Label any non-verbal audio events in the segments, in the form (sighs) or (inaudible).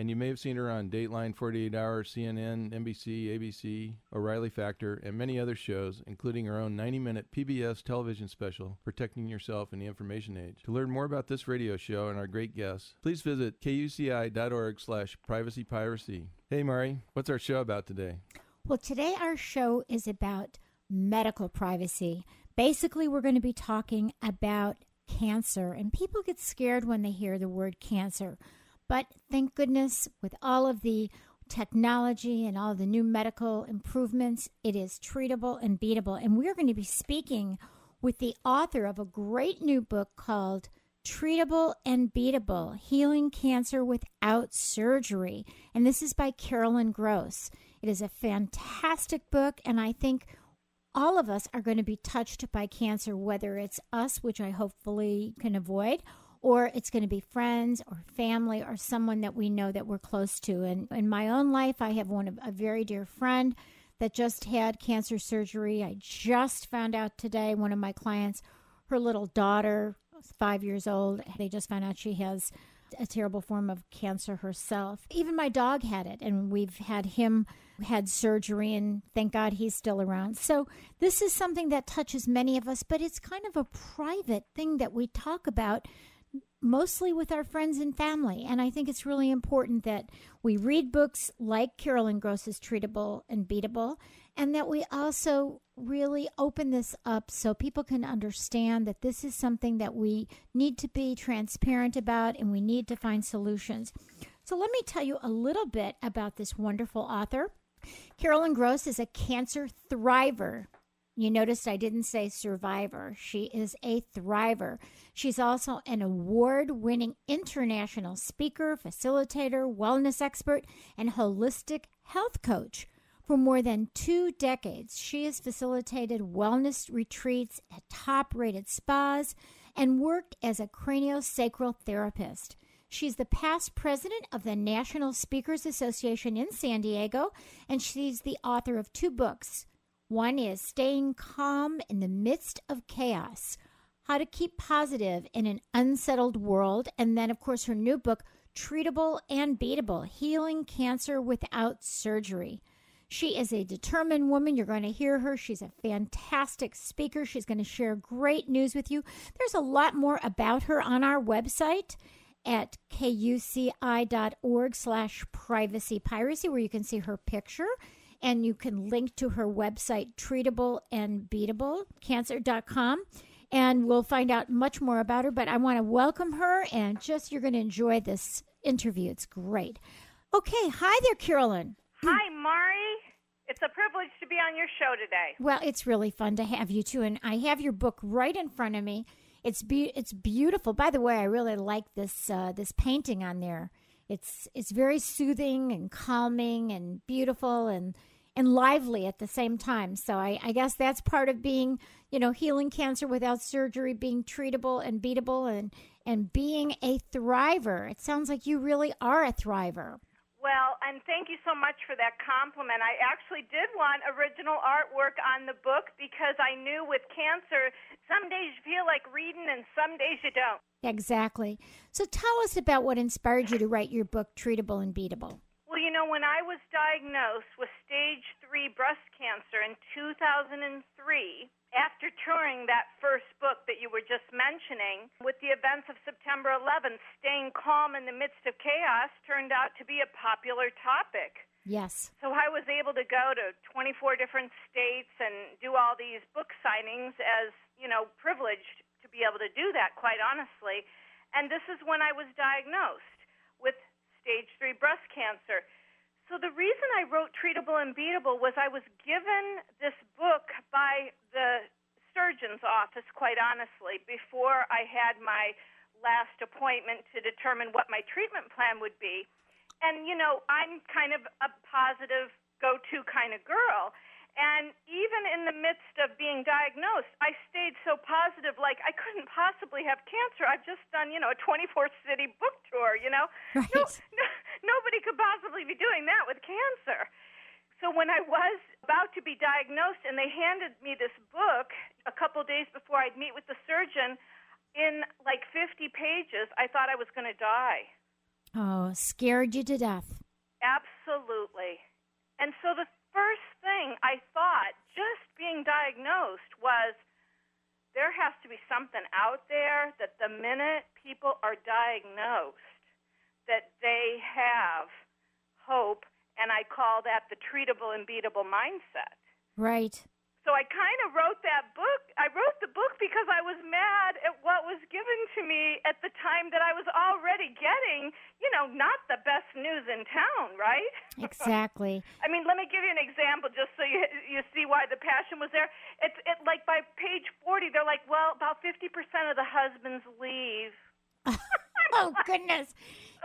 And you may have seen her on Dateline, 48 Hour, CNN, NBC, ABC, O'Reilly Factor, and many other shows, including her own 90 minute PBS television special, Protecting Yourself in the Information Age. To learn more about this radio show and our great guests, please visit kuci.org slash privacypiracy. Hey, Mari, what's our show about today? Well, today our show is about medical privacy. Basically, we're going to be talking about cancer, and people get scared when they hear the word cancer. But thank goodness, with all of the technology and all the new medical improvements, it is treatable and beatable. And we're going to be speaking with the author of a great new book called Treatable and Beatable Healing Cancer Without Surgery. And this is by Carolyn Gross. It is a fantastic book, and I think all of us are going to be touched by cancer, whether it's us, which I hopefully can avoid, or it's going to be friends or family or someone that we know that we're close to. And in my own life, I have one of a very dear friend that just had cancer surgery. I just found out today, one of my clients, her little daughter, five years old, they just found out she has a terrible form of cancer herself. Even my dog had it, and we've had him had surgery, and thank God he's still around. So, this is something that touches many of us, but it's kind of a private thing that we talk about mostly with our friends and family. And I think it's really important that we read books like Carolyn Gross's Treatable and Beatable, and that we also really open this up so people can understand that this is something that we need to be transparent about and we need to find solutions. So, let me tell you a little bit about this wonderful author. Carolyn Gross is a cancer thriver. You noticed I didn't say survivor. She is a thriver. She's also an award winning international speaker, facilitator, wellness expert, and holistic health coach. For more than two decades, she has facilitated wellness retreats at top rated spas and worked as a craniosacral therapist. She's the past president of the National Speakers Association in San Diego, and she's the author of two books. One is Staying Calm in the Midst of Chaos How to Keep Positive in an Unsettled World. And then, of course, her new book, Treatable and Beatable Healing Cancer Without Surgery. She is a determined woman. You're going to hear her. She's a fantastic speaker. She's going to share great news with you. There's a lot more about her on our website at kuci.org slash privacy piracy, where you can see her picture and you can link to her website, treatable and beatable cancer.com. And we'll find out much more about her. But I want to welcome her and just you're going to enjoy this interview. It's great. Okay. Hi there, Carolyn. Hi, Mari. It's a privilege to be on your show today. Well, it's really fun to have you too. And I have your book right in front of me. It's be- it's beautiful. By the way, I really like this uh, this painting on there. It's it's very soothing and calming and beautiful and and lively at the same time. So I, I, guess that's part of being, you know, healing cancer without surgery, being treatable and beatable, and and being a thriver. It sounds like you really are a thriver. Well, and thank you so much for that compliment. I actually did want original artwork on the book because I knew with cancer, some days you feel like reading and some days you don't. Exactly. So tell us about what inspired you to write your book, Treatable and Beatable. Well, you know, when I was diagnosed with stage three breast cancer in 2003, after touring that first book that you were just mentioning, with the events of September 11th, staying calm in the midst of chaos turned out to be a popular topic. Yes. So I was able to go to 24 different states and do all these book signings as, you know, privileged to be able to do that, quite honestly. And this is when I was diagnosed with stage three breast cancer. So the reason I wrote Treatable and Beatable was I was given this book by the surgeon's office, quite honestly, before I had my last appointment to determine what my treatment plan would be. And, you know, I'm kind of a positive go to kind of girl. And even in the midst of being diagnosed, I stayed so positive, like I couldn't possibly have cancer. I've just done, you know, a 24 city book tour, you know? Right. No, no, nobody could possibly be doing that with cancer. So when I was about to be diagnosed and they handed me this book a couple days before I'd meet with the surgeon, in like 50 pages, I thought I was going to die. Oh, scared you to death. Absolutely. And so the first thing I thought, just being diagnosed, was there has to be something out there that the minute people are diagnosed, that they have hope, and I call that the treatable and beatable mindset. Right. So I kind of wrote that book. I wrote the book because I was mad at what was given to me at the time that I was already getting, you know, not the best news in town, right? (laughs) Exactly. I mean, let me give you an example just so you you see why the passion was there. It's it like by page 40 they're like, "Well, about 50% of the husbands leave." (laughs) oh goodness.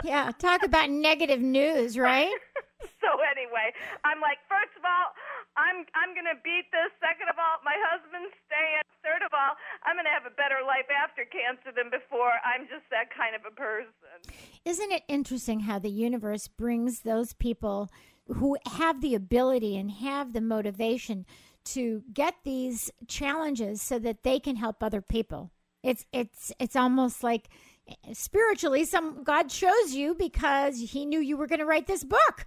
Yeah, talk about negative news, right? (laughs) so anyway, I'm like, first of all, I'm I'm gonna beat this. Second of all, my husband's staying. Third of all, I'm gonna have a better life after cancer than before. I'm just that kind of a person. Isn't it interesting how the universe brings those people who have the ability and have the motivation to get these challenges so that they can help other people? It's it's it's almost like spiritually some God chose you because he knew you were going to write this book.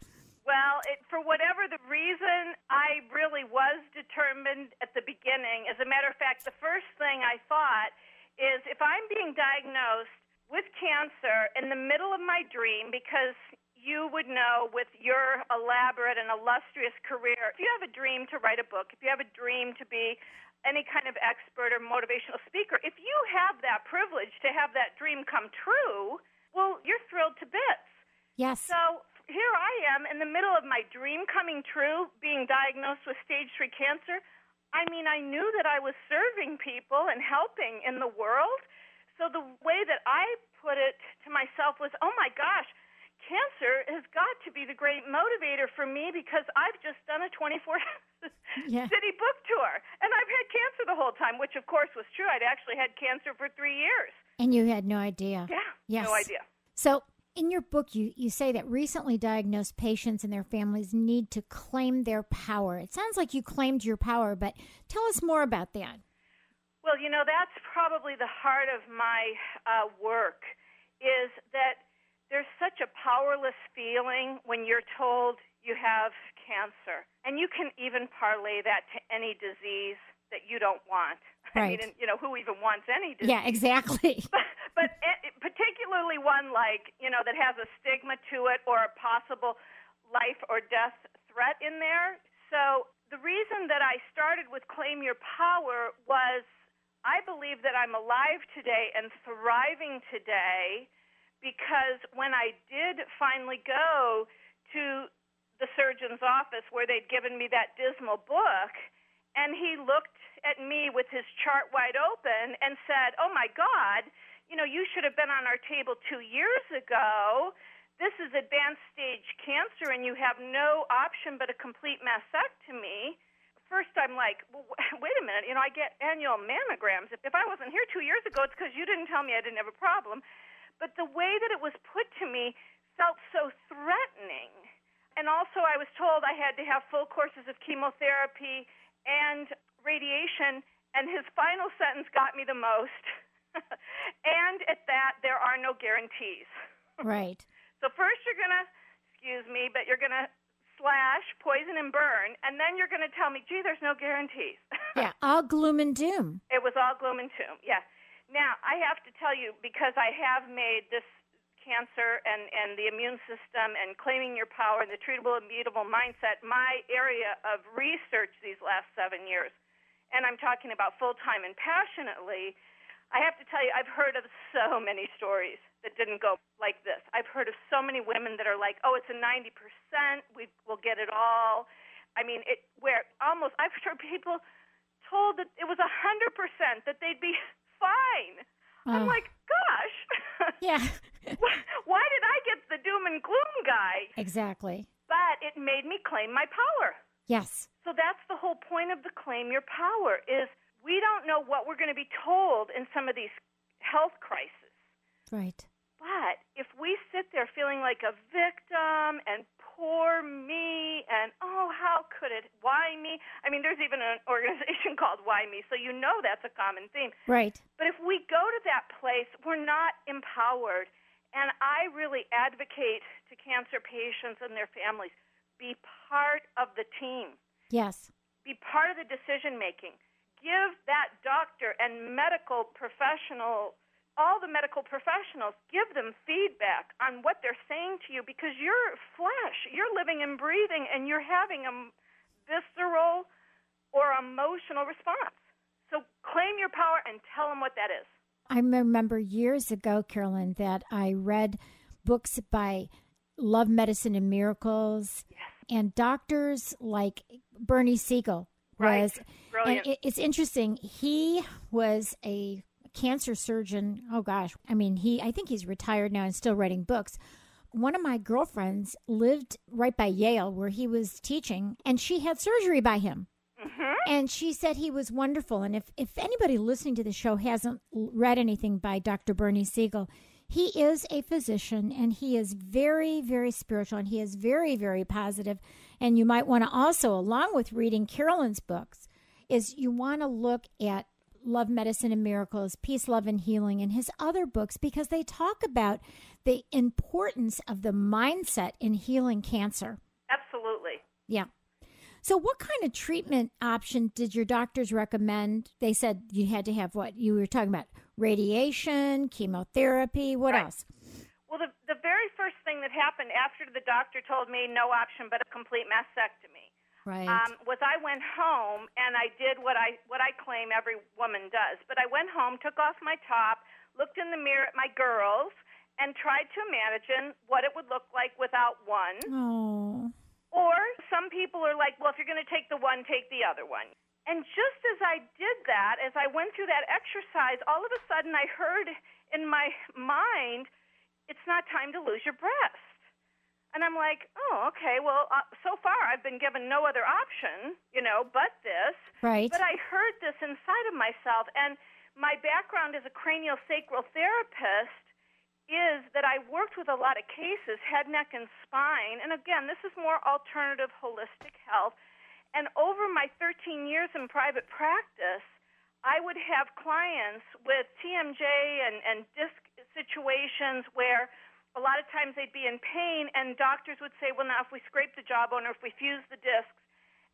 Well, it, for whatever the reason, I really was determined at the beginning. As a matter of fact, the first thing I thought is if I'm being diagnosed with cancer in the middle of my dream, because you would know with your elaborate and illustrious career, if you have a dream to write a book, if you have a dream to be any kind of expert or motivational speaker, if you have that privilege to have that dream come true, well, you're thrilled to bits. Yes. So here I am in the middle of my dream coming true, being diagnosed with stage three cancer. I mean, I knew that I was serving people and helping in the world. So the way that I put it to myself was, oh my gosh, cancer has got to be the great motivator for me because I've just done a 24 (laughs) Yeah. city book tour. And I've had cancer the whole time, which of course was true. I'd actually had cancer for three years. And you had no idea. Yeah. Yes. No idea. So, in your book, you, you say that recently diagnosed patients and their families need to claim their power. It sounds like you claimed your power, but tell us more about that. Well, you know, that's probably the heart of my uh, work is that there's such a powerless feeling when you're told you have cancer. And you can even parlay that to any disease that you don't want. (laughs) I Right. mean, you know, who even wants any disease? Yeah, exactly. (laughs) But, but it, particularly one like you know that has a stigma to it or a possible life or death threat in there. So the reason that I started with Claim Your Power was I believe that I'm alive today and thriving today because when I did finally go to the surgeon's office where they'd given me that dismal book, and he looked at me with his chart wide open and said, Oh my God, you know, you should have been on our table two years ago. This is advanced stage cancer, and you have no option but a complete mastectomy. First, I'm like, well, (laughs) wait a minute. You know, I get annual mammograms. If, if I wasn't here two years ago, it's because you didn't tell me I didn't have a problem. But the way that it was put to me felt so threatening. And also, I was told I had to have full courses of chemotherapy and radiation. And his final sentence got me the most. (laughs) and at that, there are no guarantees. (laughs) right. So first you're going to, excuse me, but you're going to slash, poison, and burn, and then you're going to tell me, gee, there's no guarantees. (laughs) Yeah, all gloom and doom. it was all gloom and doom. Yeah. Now I have to tell you because I have made this cancer and, and the immune system and claiming your power and the treatable, and beatable mindset, my area of research these last seven years, and I'm talking about full time and passionately, I have to tell you, I've heard of so many stories that didn't go like this. I've heard of so many women that are like, oh, it's a 90%, we will get it all. I mean, it where almost, I've heard people told that it was a 100% that they'd be fine. I'm like, gosh. (laughs) yeah. Why did I get the doom and gloom guy? Exactly. But it made me claim my power. Yes. So that's the whole point of the claim your power is we don't know what we're going to be told in some of these health crises. Right. But if we sit there feeling like a victim and poor me and oh how could it? Why me? I mean there's even an (laughs) organization called why me so you know that's a common theme. Right. But if we go to that place we're not empowered. And i really advocate to cancer patients and their families be part of the team. Yes. Be part of the decision making give that doctor and medical professional all the medical professionals give them feedback on what they're saying to you because you're flesh, you're living and breathing, and you're having a visceral or emotional response. So claim your power and tell them what that is. I remember years ago, Carolyn, that I read books by Love Medicine and Miracles yes. and doctors like Bernie Siegel was. Right. Brilliant. And it's interesting. He was a cancer surgeon. Oh gosh, I mean, he I think he's retired now and still writing books. One of my girlfriends lived right by Yale where he was teaching, and she had surgery by him. Mm-hmm. And she said he was wonderful. And if, if anybody listening to the show hasn't read anything by Dr. Bernie Siegel, he is a physician and he is very, very spiritual and he is very, very positive. And you might want to also, along with reading Carolyn's books, is you want to look at Love, Medicine, and Miracles, Peace, Love, and Healing, and his other books because they talk about the importance of the mindset in healing cancer. Absolutely. Yeah. So, what kind of treatment option did your doctors recommend? They said you had to have what? You were talking about radiation, chemotherapy, what right. else? Well, the, the very first thing that happened after the doctor told me no option but a complete mastectomy Right. Um, was I went home and I did what I what I claim every woman does. But I went home, took off my top, looked in the mirror at my girls, and tried to imagine what it would look like without one. Oh. Or some people are like, well, if you're going to take the one, take the other one. And just as I did that, as I went through that exercise, all of a sudden I heard in my mind, it's not time to lose your breast. And I'm like, oh, okay. Well, uh, so far I've been given no other option, you know, but this. Right. But I heard this inside of myself, and my background as a cranial sacral therapist is that I worked with a lot of cases, head, neck, and spine. And again, this is more alternative holistic health. And over my 13 years in private practice, I would have clients with TMJ and, and disc situations where a lot of times they'd be in pain, and doctors would say, well, now if we scrape the jawbone or if we fuse the discs,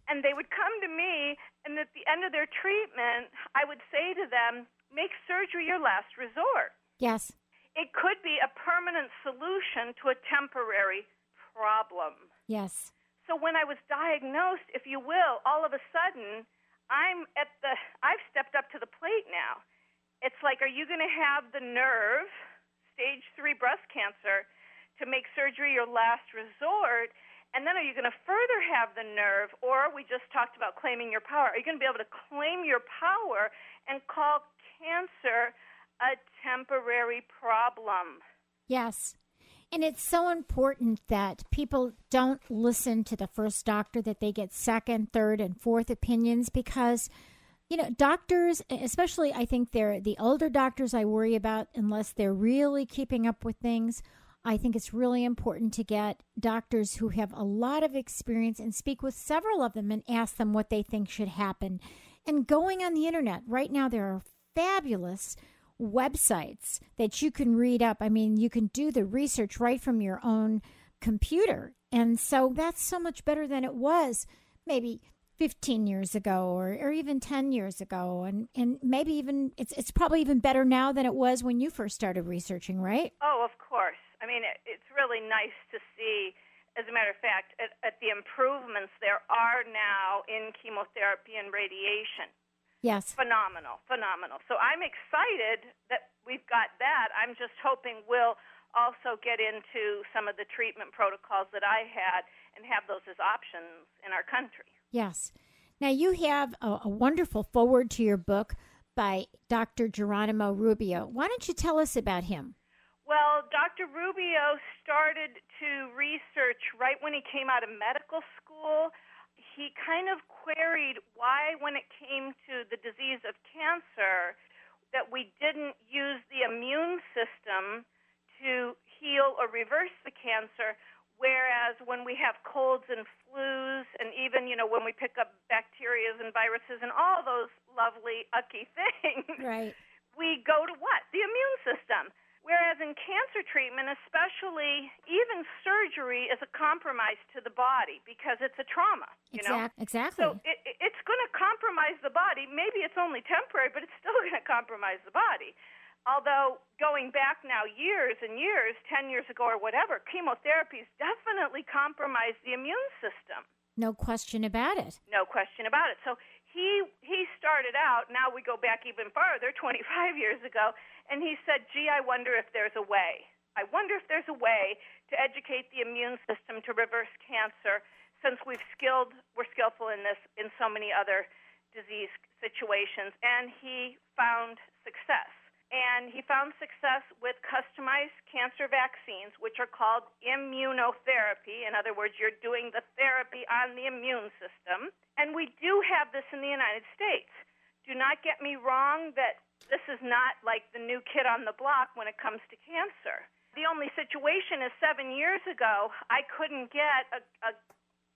and they would come to me, and at the end of their treatment, I would say to them, make surgery your last resort. Yes. It could be a permanent solution to a temporary problem. Yes. So when I was diagnosed, if you will, all of a sudden, I'm at the, I've stepped up to the plate now. It's like, are you going to have the nerve? Stage three breast cancer to make surgery your last resort? And then are you going to further have the nerve, or we just talked about claiming your power? Are you going to be able to claim your power and call cancer a temporary problem? Yes. And it's so important that people don't listen to the first doctor, that they get second, third, and fourth opinions because you know, doctors, especially I think they're the older doctors I worry about unless they're really keeping up with things. I think it's really important to get doctors who have a lot of experience and speak with several of them and ask them what they think should happen. And going on the internet, right now, there are fabulous websites that you can read up. I mean, you can do the research right from your own computer. And so that's so much better than it was maybe 15 years ago or, or even 10 years ago and, and maybe even it's it's probably even better now than it was when you first started researching right oh of course i mean, it, it's really nice to see. As a matter of fact, at, at the improvements there are now in chemotherapy and radiation. Yes. Phenomenal, phenomenal. So I'm excited that we've got that. I'm just hoping we'll also get into some of the treatment protocols that I had and have those as options in our country. Yes. Now, you have a, a, wonderful foreword to your book by Dr. Geronimo Rubio. Why don't you tell us about him? Well, Dr. Rubio started to research right when he came out of medical school. He kind of queried why, when it came to the disease of cancer, that we didn't use the immune system to heal or reverse the cancer Whereas when we have colds and flus, and even you know when we pick up bacteria and viruses and all those lovely ucky (laughs) things, right. we go to what? The immune system. Whereas in cancer treatment, especially even surgery, is a compromise to the body because it's a trauma. You exactly. know, exactly. So it, it's going to compromise the body. Maybe it's only temporary, but it's still (laughs) going to compromise the body. Although going back now years and years, 10 years ago or whatever, chemotherapies definitely compromise the immune system. No question about it. No question about it. So he he started out, now we go back even farther, 25 years ago, and he said, "Gee, I wonder if there's a way. I wonder if there's a way to educate the immune system to reverse cancer since we've skilled we're skillful in this in so many other disease situations." And he found success and he found success with customized cancer vaccines, which are called immunotherapy. In other words, you're doing the therapy on the immune system. And we do have this in the United States. Do not get me wrong that this is not like the new kid on the block when it comes to cancer. The only situation is seven years ago, I couldn't get a, a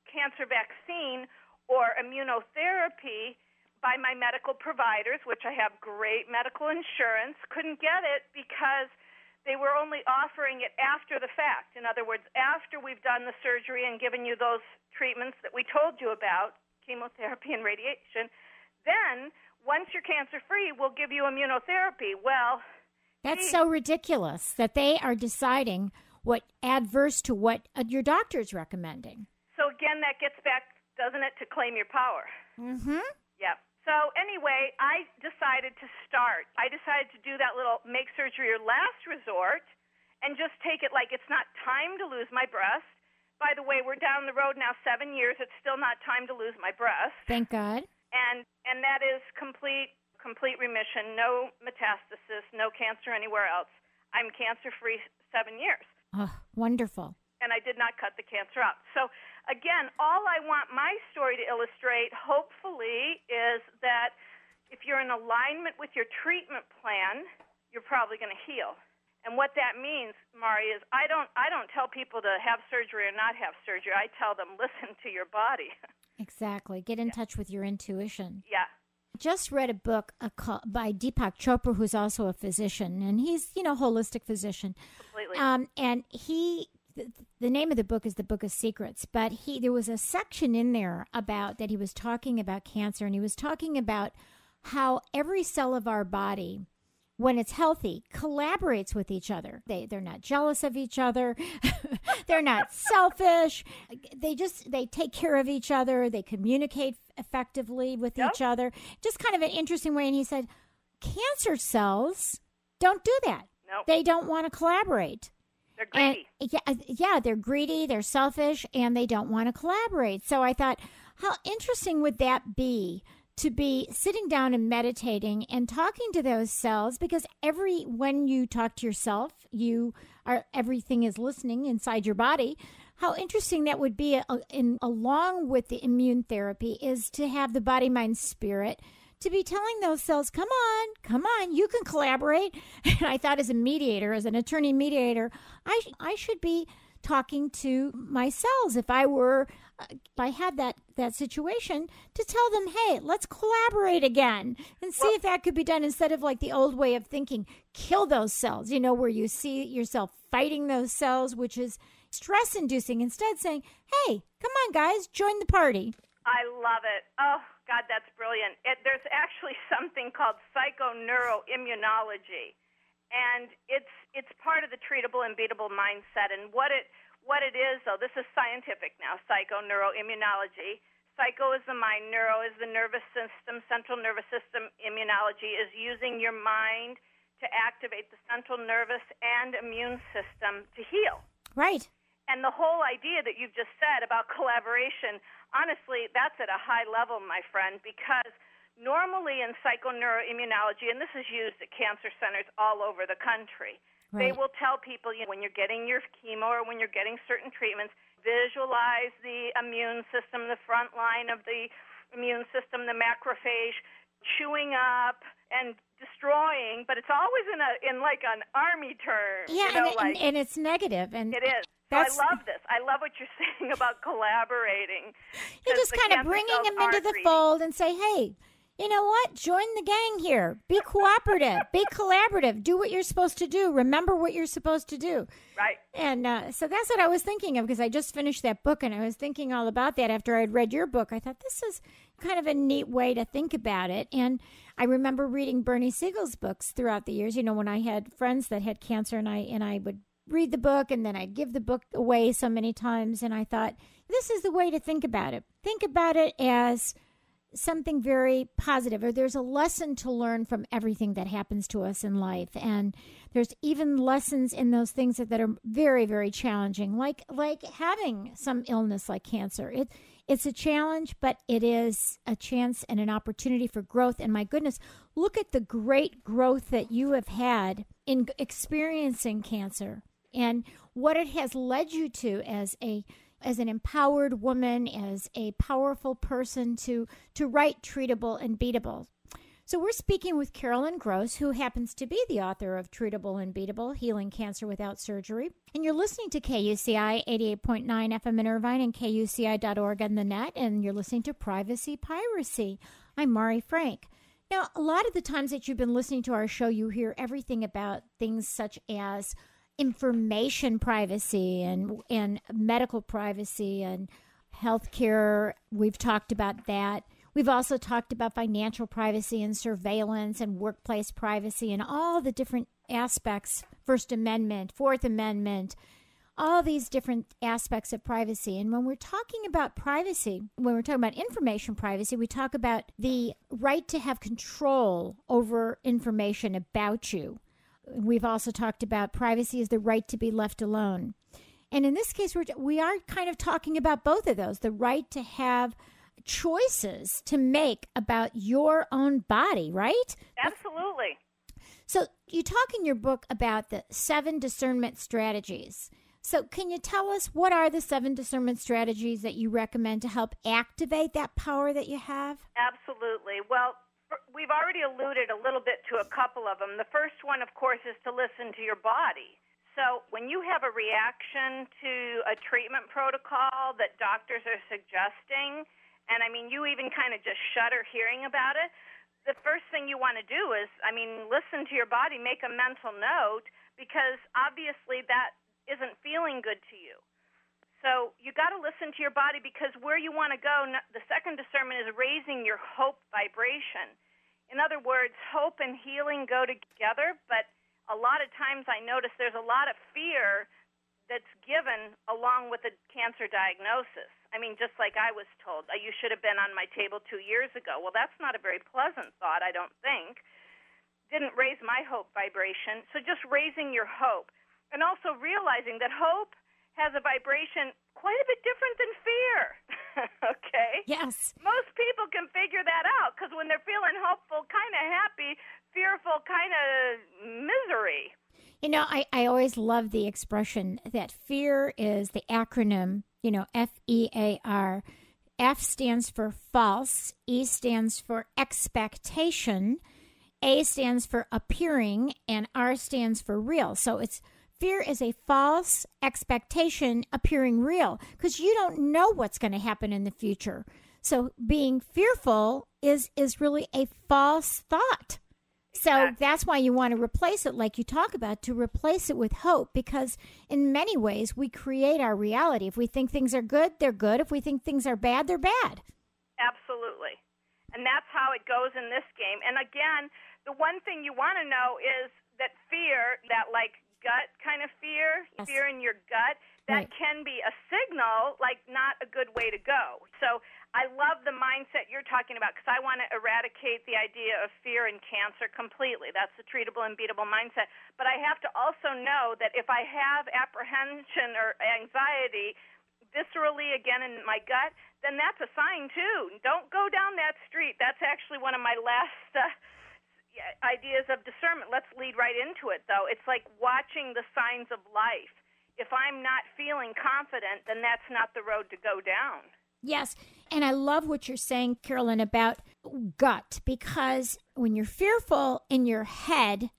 cancer vaccine or immunotherapy by my medical providers, which I have great medical insurance, couldn't get it because they were only offering it after the fact. In other words, after we've done the surgery and given you those treatments that we told you about, chemotherapy and radiation, then once you're cancer free, we'll give you immunotherapy. Well, that's geez. so ridiculous that they are deciding what adverse to what uh, your doctor is recommending. So again, that gets back, doesn't it, to claim your power? Mm-hmm. Yep. So anyway, I decided to start. I decided to do that little make surgery your last resort and just take it like it's not time to lose my breast. By the way, we're down the road now 7 years. It's still not time to lose my breast. Thank God. And and that is complete complete remission, no metastasis, no cancer anywhere else. I'm cancer free 7 years. Oh, wonderful. And I did not cut the cancer out. So again, all I want my story to illustrate, hopefully, is that if you're in alignment with your treatment plan, you're probably going to heal. And what that means, Mari, is I don't I don't tell people to have surgery or not have surgery. I tell them (laughs) listen to your body. Exactly. Get in yeah. touch with your intuition. Yeah. Just read a book by Deepak Chopra, who's also a physician, and he's you know holistic physician. Completely. Um, and he the, name of the book is the book of secrets but he there was a section in there about that he was talking about cancer and he was talking about how every cell of our body when it's healthy collaborates with each other. They they're not jealous of each other. (laughs) They're not selfish. They just they take care of each other. They communicate effectively with yep. each other. Just kind of an interesting way and he said cancer cells don't do that. Nope. they don't want to collaborate they're greedy. And, yeah, yeah, they're greedy, they're selfish, and they don't want to collaborate. So I thought, how interesting would that be to be sitting down and meditating and talking to those cells? Because every when you talk to yourself, you are everything is listening inside your body. How interesting that would be, uh, in, along with the immune therapy, is to have the body, mind, spirit to be telling those cells, come on, come on, you can collaborate. (laughs) And I thought as a mediator, as an attorney mediator, I, I should be talking to my cells if I were uh, if I had that that situation to tell them, "Hey, let's collaborate again and see well, if that could be done instead of like the old way of thinking, kill those cells, you know, where you see yourself fighting those cells, which is stress inducing instead saying, "Hey, come on guys, join the party." I love it. Oh, God, that's brilliant. It, there's actually (laughs) something called psychoneuroimmunology. and it's it's part of the treatable and beatable mindset. And what it what it is, though, this is scientific now, psychoneuroimmunology. Psycho is the mind, neuro is the nervous system, central nervous system immunology is using your mind to activate the central nervous and immune system to heal. Right. And the whole idea that you've just said about collaboration, honestly, that's at a high level, my friend, because normally in psychoneuroimmunology, and this is used at cancer centers all over the country, Right. they will tell people you know, when you're getting your chemo or when you're getting certain treatments, visualize the immune system, the front line of the immune system, the macrophage, chewing up and destroying, but it's always in a in like an army term. Yeah, you know, and, like and, and it's negative, and it is. So I love this. I love what you're (laughs) saying about collaborating. you're just kind of bringing them into the greedy. fold and say, hey, you know what? Join the gang here. Be cooperative. Be (laughs) collaborative. Do what you're supposed to do. Remember what you're supposed to do. Right. And uh, so that's what I was thinking of because I just finished that book and I was thinking all about that after I had read your book. I thought this is kind of a neat way to think about it. And I remember reading Bernie Siegel's books throughout the years. You know, when I had friends that had cancer and I and I would read the book and then I'd give the book away so many times and I thought this is the way to think about it. Think about it as something very positive or there's a lesson to learn from everything that happens to us in life. And there's even lessons in those things that, that are very very challenging like like having some illness like cancer. It it's a challenge but it is a chance and an opportunity for growth. And my goodness look at the great growth that you have had in experiencing cancer and what it has led you to as a as an empowered woman, as a powerful person to to write treatable and beatable. So we're speaking with Carolyn Gross, who happens to be the author of Treatable and Beatable: Healing Cancer Without Surgery. And you're listening to KUCI 88.9 FM in Irvine and KUCI.org on the net, and you're listening to Privacy Piracy. I'm Mari Frank. Now, a lot of the times that you've been listening to our show, you hear everything about things such as information privacy and and medical privacy and healthcare. We've talked about that. We've also talked about financial privacy and surveillance and workplace privacy and all the different aspects, First Amendment, Fourth Amendment, all these different aspects of privacy. And when we're talking about privacy, when we're talking about information privacy, we talk about the right to have control over information about you. We've also talked about privacy is the right to be left alone. And in this case, we're, we are kind of talking about both of those the right to have choices to make about your own body, right? Absolutely. So, you talk in your book about the seven discernment strategies. So, can you tell us what are the seven discernment strategies that you recommend to help activate that power that you have? Absolutely. Well, we've already alluded a little bit to a couple of them. The first one, of course, is to listen to your body. So, when you have a reaction to a treatment protocol that doctors are suggesting, and I mean, you even kind of just shudder hearing about it, the first thing you want to do is, I mean, listen to your body, make a mental note, because obviously that isn't feeling good to you. So you got to listen to your body because where you want to go, the second discernment is raising your hope vibration. In other words, hope and healing go together, but a lot of times I notice there's a lot of fear that's given along with a cancer diagnosis. I mean, just like I was told, "Uh, you should have been on my table two years ago. Well, that's not a very pleasant thought, I don't think. Didn't raise my hope vibration. So just raising your hope. And also realizing that hope has a vibration quite a bit different than fear. (laughs) okay? Yes. Most people can figure that out because when they're feeling hopeful, kind of happy, fearful, kind of misery. You know, I, I always love the expression that fear is the acronym, you know, F E A R. F stands for false, E stands for expectation, A stands for appearing, and R stands for real. So it's fear is a false expectation appearing real because you don't know what's going to happen in the future. So being fearful is is really a false thought. So Exactly. that's why you want to replace it, like you talk about, to replace it with hope, because in many ways we create our reality. If we think things are good, they're good. If we think things are bad, they're bad. Absolutely. And that's how it goes in this game. And again, the one thing you want to know is that fear, that like gut kind of fear, Yes. fear in your gut, that Right. can be a signal, like not a good way to go. So I love the mindset you're talking about because I want to eradicate the idea of fear and cancer completely. That's the treatable and beatable mindset. But I have to also know that if I have apprehension or anxiety, viscerally again in my gut, then that's a sign too. Don't go down that street. That's actually one of my last uh, ideas of discernment. Let's lead right into it, though. It's like watching the signs of life. If I'm not feeling confident, then that's not the road to go down. Yes. And I love what you're saying, Carolyn, about gut, because when you're fearful in your head,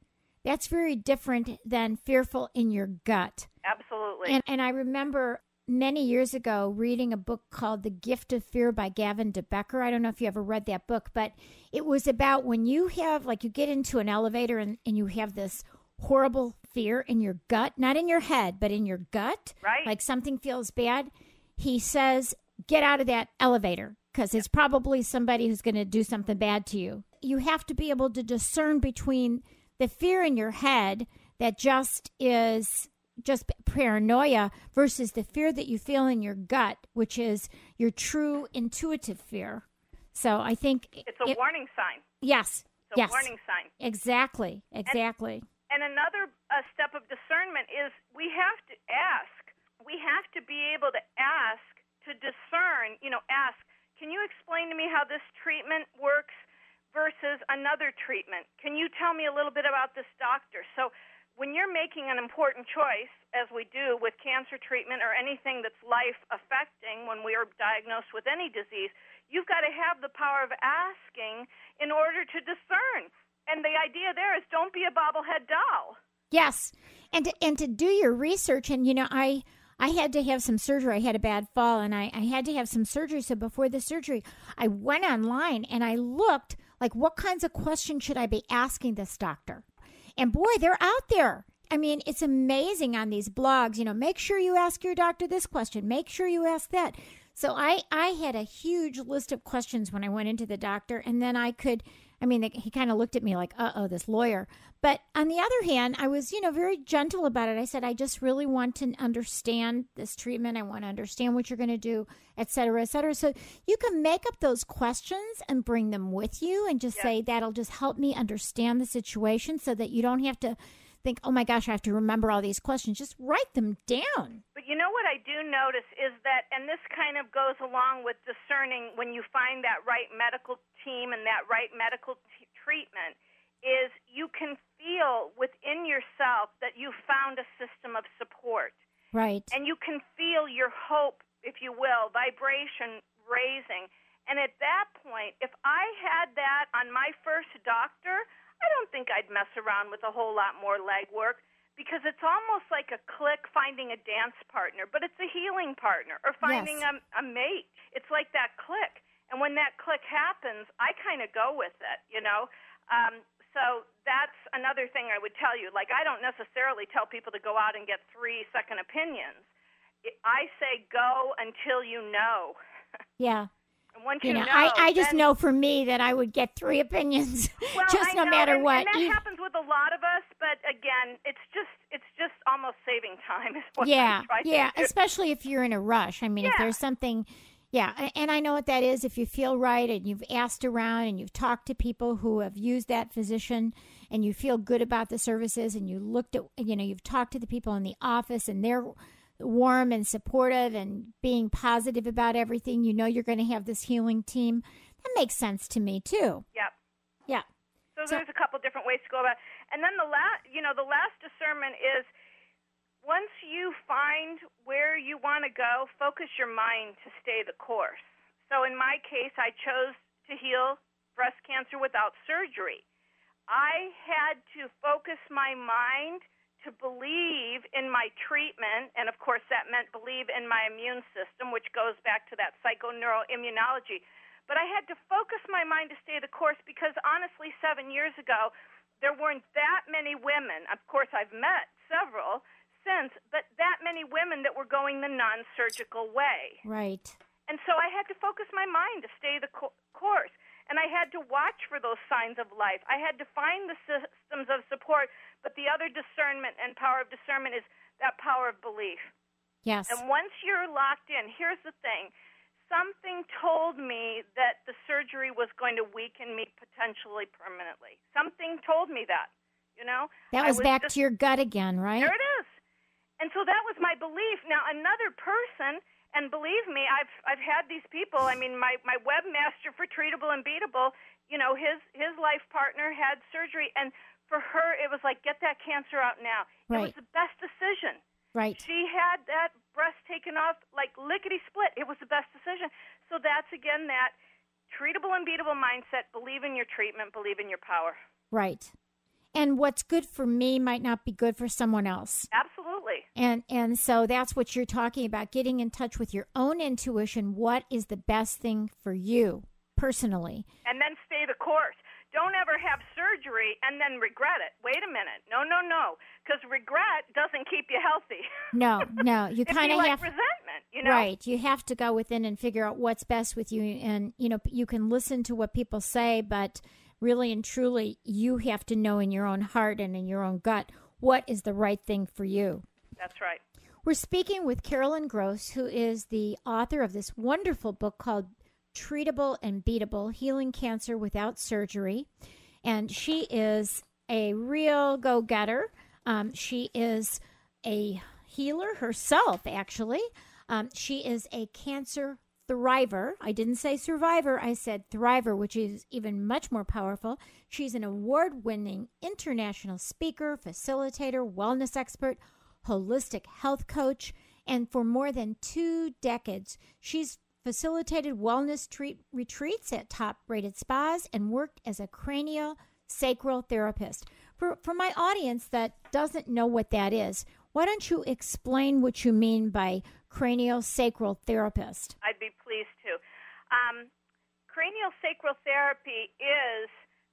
that's very different than fearful in your gut. Absolutely. And, and I remember many years ago reading a book called The Gift of Fear by Gavin de Becker. I don't know if you ever read that book, but it was about when you have, like, you get into an elevator and, and you have this horrible fear in your gut, not in your head, but in your gut. Right. Like something feels bad. He says, get out of that elevator because it's probably somebody who's going to do something bad to you. You have to be able to discern between the fear in your head that just is just paranoia versus the fear that you feel in your gut, which is your true intuitive fear. So I think it's a it- warning sign. Yes. It's a yes. warning sign. Exactly. Exactly. And another uh, step of discernment is we have to ask. We have to be able to ask to discern, you know, ask, can you explain to me how this treatment works versus another treatment? Can you tell me a little bit about this doctor? So when you're making an important choice, as we do with cancer treatment or anything that's life affecting when we are diagnosed with any disease, you've got to have the power of asking in order to discern. And the idea there is don't be a bobblehead doll. Yes, and to, and to do your research, and you know, I I had to have some surgery. I had a bad fall, and I I had to have some surgery. So before the surgery, I went online and I looked like what kinds of questions should I be asking this doctor, and boy, they're out there. I mean, it's amazing on these blogs. You know, make sure you ask your doctor this question. Make sure you ask that. So I I had a huge list of questions when I went into the doctor, and then I could. I mean, he kind of looked at me like, uh oh, this lawyer. But on the other hand, I was, you know, very gentle about it. I said, I just really want to understand this treatment. I want to understand what you're going to do, et cetera, et cetera. So you can make up those questions and bring them with you and just Yeah. say, that'll just help me understand the situation so that you don't have to think, oh my gosh, I have to remember all these questions. Just write them down. But you know what I do notice is that, and this kind of goes along with discerning when you find that right medical team and that right medical t- treatment, is you can feel within yourself that you found a system of support. Right. And you can feel your hope, if you will, vibration raising. And at that point, if I had that on my first doctor, I don't think I'd mess around with a whole lot more legwork because it's almost like a click finding a dance partner, but it's a healing partner or finding Yes. a, a mate. It's like that click. And when that click happens, I kind of go with it, you know? Um, so that's another thing I would tell you. Like, I don't necessarily tell people to go out and get three second opinions. I say go until you know. (laughs) Yeah. Once You you, know, I, I just know for me that I would get three (laughs) opinions, well, just I no know, matter and, what. And that Even- happens with a lot of us, but again, it's just it's just almost saving time. (laughs) Yeah, yeah, especially if you're in a rush. I mean, if there's something, yeah, and I know what that is. If you feel right and you've asked around and you've talked to people who have used that physician and you feel good about the services and you looked at, you know, you've talked to the people in the office and they're warm and supportive and being positive about everything, you know, you're going to have this healing team. That makes sense to me too. Yep. Yeah. So, So- there's a couple different ways to go about. it. And then the last, you know, the last discernment is once you find where you want to go, focus your mind to stay the course. So in my case, I chose to heal breast cancer without surgery. I had to focus my mind to believe in my treatment, and of course, that meant believe in my immune system, which goes back to that psychoneuroimmunology. But I had to focus my mind to stay the course because honestly, seven years ago, there weren't that many women. Of course, I've met several since, but that many women that were going the non surgical way. Right. And so I had to focus my mind to stay the co- course. And I had to watch for those signs of life. I had to find the systems of support. But the other discernment and power of discernment is that power of belief. Yes. And once you're locked in, here's the thing something told me that the surgery was going to weaken me potentially permanently. Something told me that, you know? That was, was back just, to your gut again, right? There it is. And so that was my belief. Now, another person and believe me, I've I've had these people. I mean, my my webmaster for Treatable and Beatable, you know, his his life partner had surgery, and for her, it was like get that cancer out now. Right. It was the best decision. Right. She had that breast taken off like lickety split. It was the best decision. So that's again that treatable and beatable mindset. Believe in your treatment. Believe in your power. Right. And what's good for me might not be good for someone else. Absolutely. And and so that's what you're talking about getting in touch with your own intuition. What is the best thing for you personally? And then stay the course. Don't ever have surgery and then regret it. Wait a minute. No, no, no. Because regret doesn't keep you healthy. No, no. (laughs) You kind of like have resentment. You know. Right. You have to go within and figure out what's best with you. And, you know, you can listen to what people say, but really and truly, you have to know in your own heart and in your own gut what is the right thing for you. That's right. We're speaking with Carolyn Gross, who is the author of this wonderful book called Treatable and Beatable Healing Cancer Without Surgery. And she is a real go getter. Um, she is a healer herself, actually. Um, she is a cancer thriver. I didn't say survivor, I said thriver, which is even much more powerful. She's an award winning international speaker, facilitator, wellness expert, holistic health coach, and for more than two decades, she's facilitated wellness treat- retreats at top rated spas and worked as a cranial sacral therapist. For, for my audience that doesn't know what that is, why don't you explain what you mean by cranial sacral therapist? I'd be. Um, cranial sacral therapy is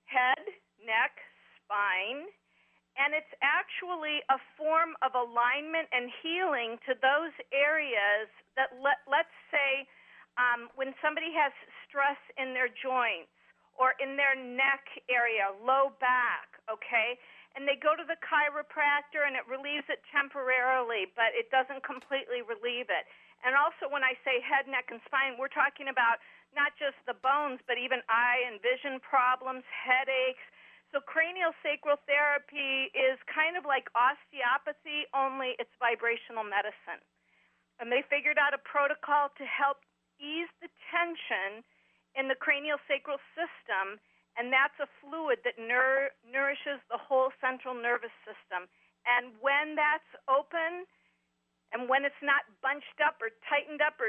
head, neck, spine, and it's actually a form of alignment and healing to those areas that let, let's say um, when somebody has stress in their joints or in their neck area, low back, okay, and they go to the chiropractor and it relieves it temporarily, but it doesn't completely relieve it. And also, when I say head, neck, and spine, we're talking about not just the bones, but even eye and vision problems, headaches. So, cranial sacral therapy is kind of like osteopathy, only it's vibrational medicine. And they figured out a protocol to help ease the tension in the cranial sacral system, and that's a fluid that nour- nourishes the whole central nervous system. And when that's open, and when it's not bunched up or tightened up or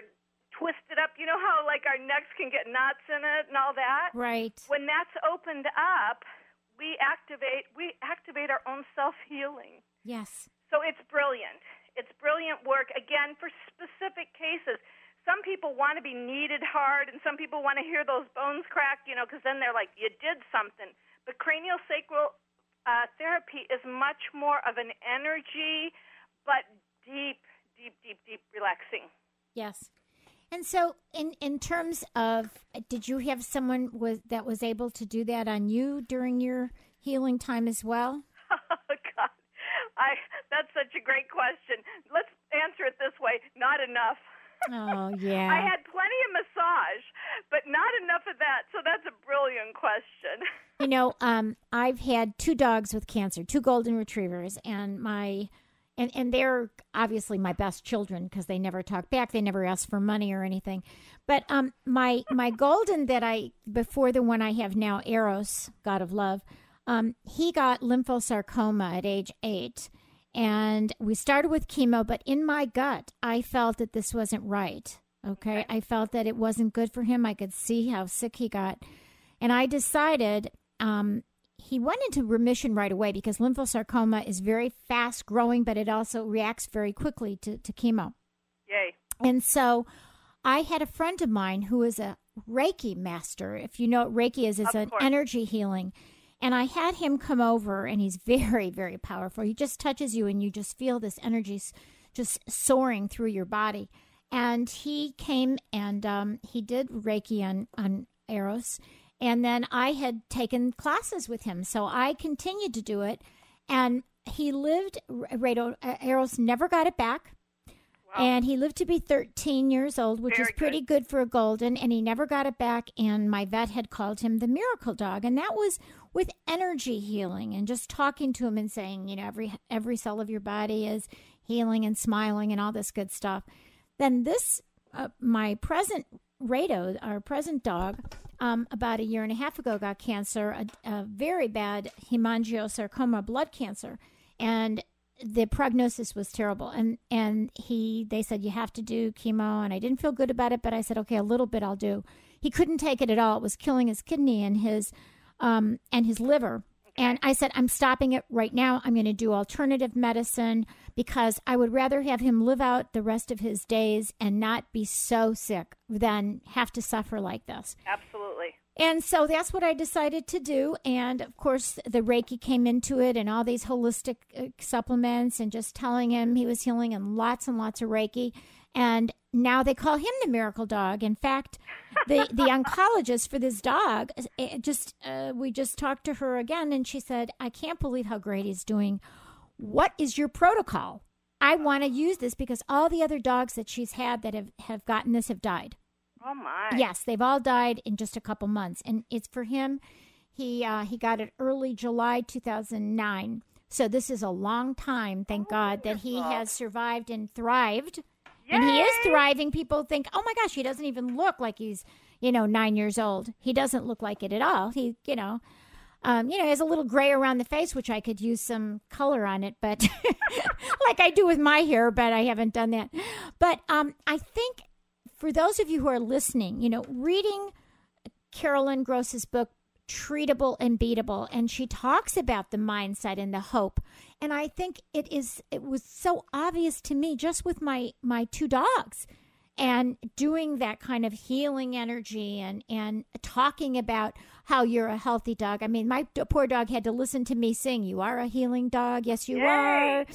twisted up, you know how like our necks can get knots in it and all that? Right. When that's opened up, we activate we activate our own self-healing. Yes. So it's brilliant. It's brilliant work again for specific cases. Some people want to be kneaded hard and some people want to hear those bones crack, you know, because then they're like you did something. But cranial sacral uh, therapy is much more of an energy but deep, deep, deep, deep relaxing. Yes. And so, in in terms of, did you have someone was that was able to do that on you during your healing time as well? Oh (laughs) God, I that's such a great question. Let's answer it this way: not enough. (laughs) Oh yeah. I had plenty of massage, but not enough of that. So that's a brilliant question. (laughs) you know, um, I've had two dogs with cancer, two golden retrievers, and my and and they're obviously my best children because they never talk back they never ask for money or anything. But um my my golden that i before the one i have now eros god of love um he got lymphosarcoma at age eight. And we started with chemo but in my gut i felt that this wasn't right okay. I felt that it wasn't good for him. I could see how sick he got. And i decided um he went into remission right away because lymphosarcoma is very fast growing, but it also reacts very quickly to, to chemo. Yay. And so I had a friend of mine who is a Reiki master. If you know what Reiki is, it's an energy healing. And I had him come over, and he's (laughs) very, very powerful. He just touches you, and you just feel this energy just soaring through your body. And he came and um, he did Reiki on, on Eros, And then I had taken classes with him. So I continued to do it. And he lived, Rado, Eros never got it back. Wow. And he lived to be 13 years old, which Very is pretty good. for a golden. And he never got it back. And my vet had called him the miracle dog. And that was with energy healing and just talking to him and saying, you know, every every cell of your body is healing and smiling and all this good stuff. Then this, uh, my present Rado, our present dog, um, about a year and a half ago got cancer, a, a very bad hemangiosarcoma blood cancer, and the prognosis was terrible. And and he they said you have to do chemo, and I didn't feel good about it, but I said okay, a little bit I'll do. He couldn't take it at all. It was killing his kidney and his um, and his liver. And I said, I'm stopping it right now. I'm going to do alternative medicine because I would rather have him live out the rest of his days and not be so sick than have to suffer like this. Absolutely. And so that's what I decided to do. And of course, the Reiki came into it and all these holistic uh, supplements and just telling him he was healing and lots and lots of Reiki. And now they call him the miracle dog. In fact, the the (laughs) oncologist for this dog just uh, we just talked to her again, and she said, "I can't believe how great he's doing. What is your protocol? I want to use this because all the other dogs that she's had that have have gotten this have died. Oh my. Yes, they've all died in just a couple months, and it's for him. He uh, he got it early July 2009. So this is a long time, thank Oh, God, that he has survived and thrived and he is thriving. People think, oh my gosh, he doesn't even look like he's, you know, nine years old. He doesn't look like it at all. He, you know, um, you know, he has a little gray around the face, which I could use some color on it, but (laughs) like I do with my hair, but I haven't done that. But um, I think for those of you who are listening, you know, reading Carolyn Gross's book, Treatable and Beatable, and she talks about the mindset and the hope. And I think it is it was so obvious to me just with my my two dogs and doing that kind of healing energy and and talking about how you're a healthy dog. I mean, my poor dog had to listen to me sing, "You are a healing dog. Yes, you Yay. are."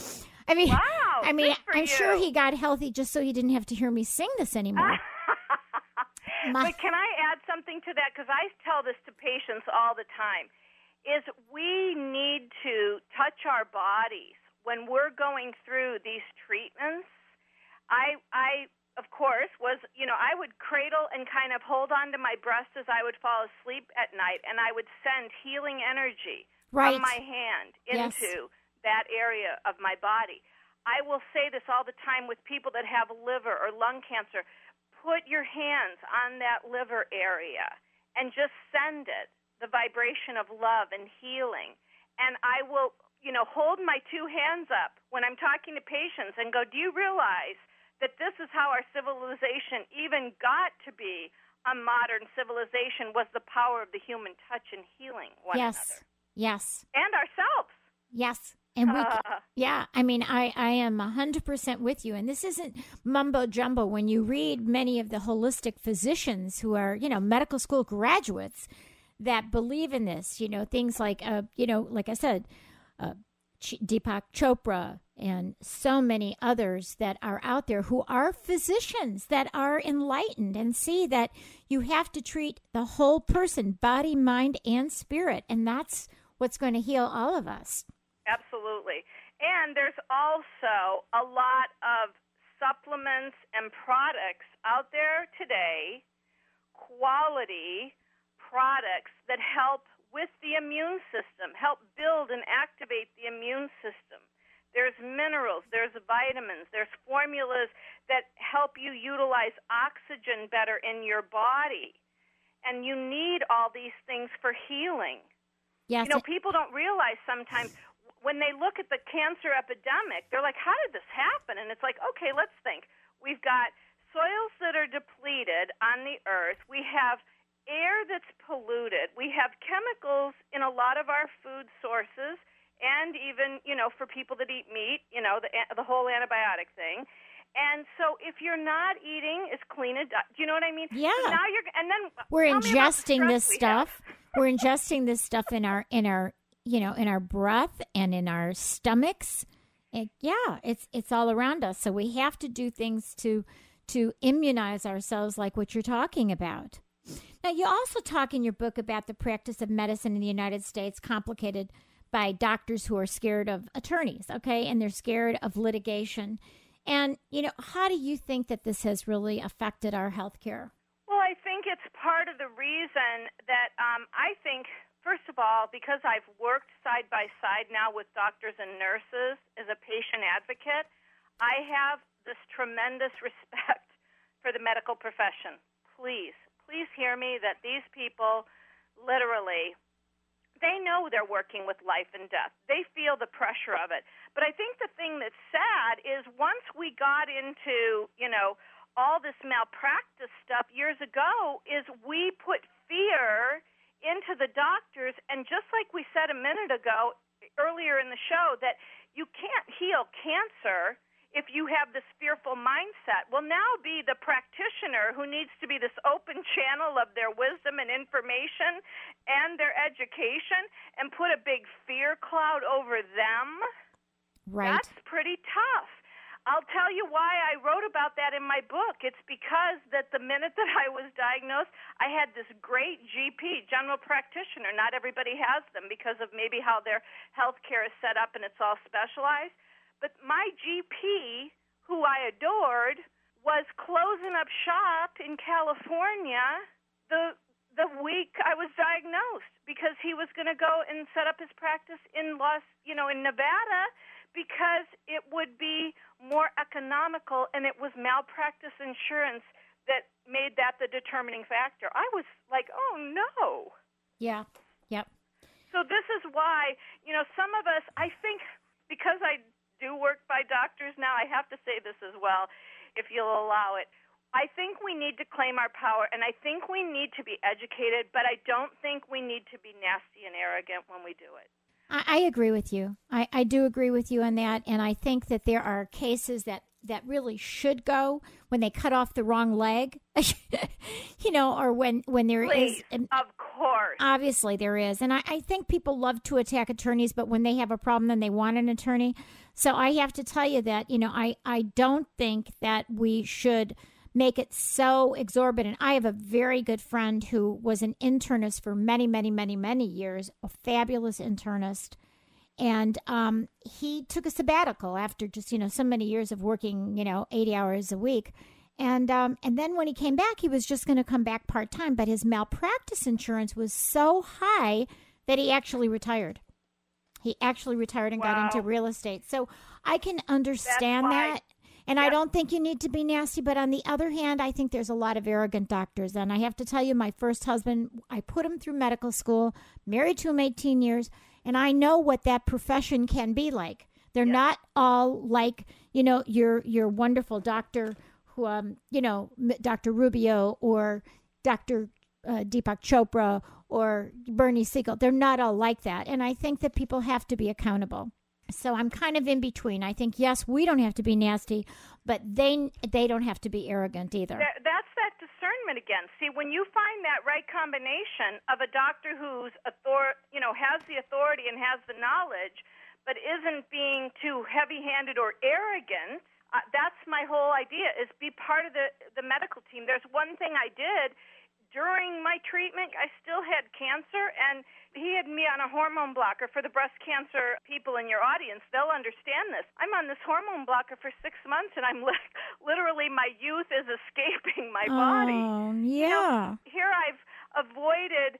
I mean, wow, I mean, I'm sure he got healthy just so he didn't have to hear me sing this anymore. (laughs) My- but can I add something to that? Because I tell this to patients all the time. Is we need to touch our bodies when we're going through these treatments. I, I, of course, was you know I would cradle and kind of hold on to my breast as I would fall asleep at night, and I would send healing energy Right. from my hand Yes. into that area of my body. I will say this all the time with people that have liver or lung cancer. Put your hands on that liver area and just send it the vibration of love and healing. And I will, you know, hold my two hands up when I'm talking to patients and go, Do you realize that this is how our civilization even got to be a modern civilization was the power of the human touch and healing one yes, another yes, and ourselves. yes. And we, Uh, yeah, I mean, I, I am 100% with you. And this isn't mumbo jumbo. When you read many of the holistic physicians who are, you know, medical school graduates that believe in this, you know, things like, uh, you know, like I said, uh, Deepak Chopra and so many others that are out there who are physicians that are enlightened and see that you have to treat the whole person, body, mind, and spirit. And that's what's going to heal all of us. Absolutely. And there's also a lot of supplements and products out there today, quality products that help with the immune system, help build and activate the immune system. There's minerals, there's vitamins, there's formulas that help you utilize oxygen better in your body. And you need all these things for healing. Yes. You know, people don't realize sometimes when they look at the cancer epidemic, they're like, how did this happen? And it's like, okay, let's think. We've got soils that are depleted on the earth. We have air that's polluted. We have chemicals in a lot of our food sources and even, you know, for people that eat meat, you know, the the whole antibiotic thing. And so if you're not eating as clean a diet, do you know what I mean? Yeah. So now you're and then we're ingesting this we stuff we're ingesting this stuff in our in our you know in our breath and in our stomachs it, yeah it's it's all around us so we have to do things to to immunize ourselves like what you're talking about Now, you also talk in your book about the practice of medicine in the United States complicated by doctors who are scared of attorneys, okay, and they're scared of litigation. And, you know, how do you think that this has really affected our health care? Well, I think it's part of the reason that um, I think, first of all, because I've worked side by side now with doctors and nurses as a patient advocate, I have this tremendous (laughs) respect for the medical profession. Please, please hear me that these people literally they know they're working with life and death. They feel the pressure of it. But I think the thing that's sad is once we got into, you know, all this malpractice stuff years ago is we put fear into the doctors and just like we said a minute ago earlier in the show that you can't heal cancer if you have this fearful mindset. will now be the practitioner who needs to be this open channel of their wisdom and information and their education and put a big fear cloud over them. Right. That's pretty tough. I'll tell you why I wrote about that in my book. It's because that the minute that I was diagnosed, I had this great GP, general practitioner. Not everybody has them because of maybe how their health care is set up and it's all specialized. But my GP, who I adored, was closing up shop in California the the week I was diagnosed because he was going to go and set up his practice in Los, you know, in Nevada because it would be more economical and it was malpractice insurance that made that the determining factor. I was like, "Oh no." Yeah. Yep. So this is why, you know, some of us I think because I do work by doctors now, I have to say this as well, if you'll allow it. I think we need to claim our power, and I think we need to be educated, but I don't think we need to be nasty and arrogant when we do it. I, I agree with you. I, I do agree with you on that, and I think that there are cases that that really should go when they cut off the wrong leg, (laughs) you know, or when when there Please, is. Of course. Obviously, there is, and I, I think people love to attack attorneys, but when they have a problem, then they want an attorney. So I have to tell you that, you know, I, I don't think that we should make it so exorbitant. I have a very good friend who was an internist for many, many, many, many years, a fabulous internist. And um, he took a sabbatical after just, you know, so many years of working, you know, 80 hours a week. And um, and then when he came back, he was just going to come back part time, but his malpractice insurance was so high that he actually retired. He actually retired and wow. got into real estate. So I can understand that. And I don't think you need to be nasty. But on the other hand, I think there's a lot of arrogant doctors. And I have to tell you, my first husband, I put him through medical school, married to him 18 years, and I know what that profession can be like. They're not all like, you know, your your wonderful doctor who, um, you know, Dr. Rubio or Dr. Uh, Deepak Chopra or Bernie Siegel. They're not all like that. And I think that people have to be accountable. So I'm kind of in between. I think yes, we don't have to be nasty, but they they don't have to be arrogant either. that discernment again. See, when you find that right combination of a doctor who's author, you know, has the authority and has the knowledge, but isn't being too heavy-handed or arrogant, uh, that's my whole idea is be part of the the medical team. There's one thing I did during my treatment, I still had cancer, and he had me on a hormone blocker for the breast cancer people in your audience. They'll understand this. I'm on this hormone blocker for six months, and I'm li- (laughs) literally my youth is escaping my body. Oh, yeah. You know, here I've avoided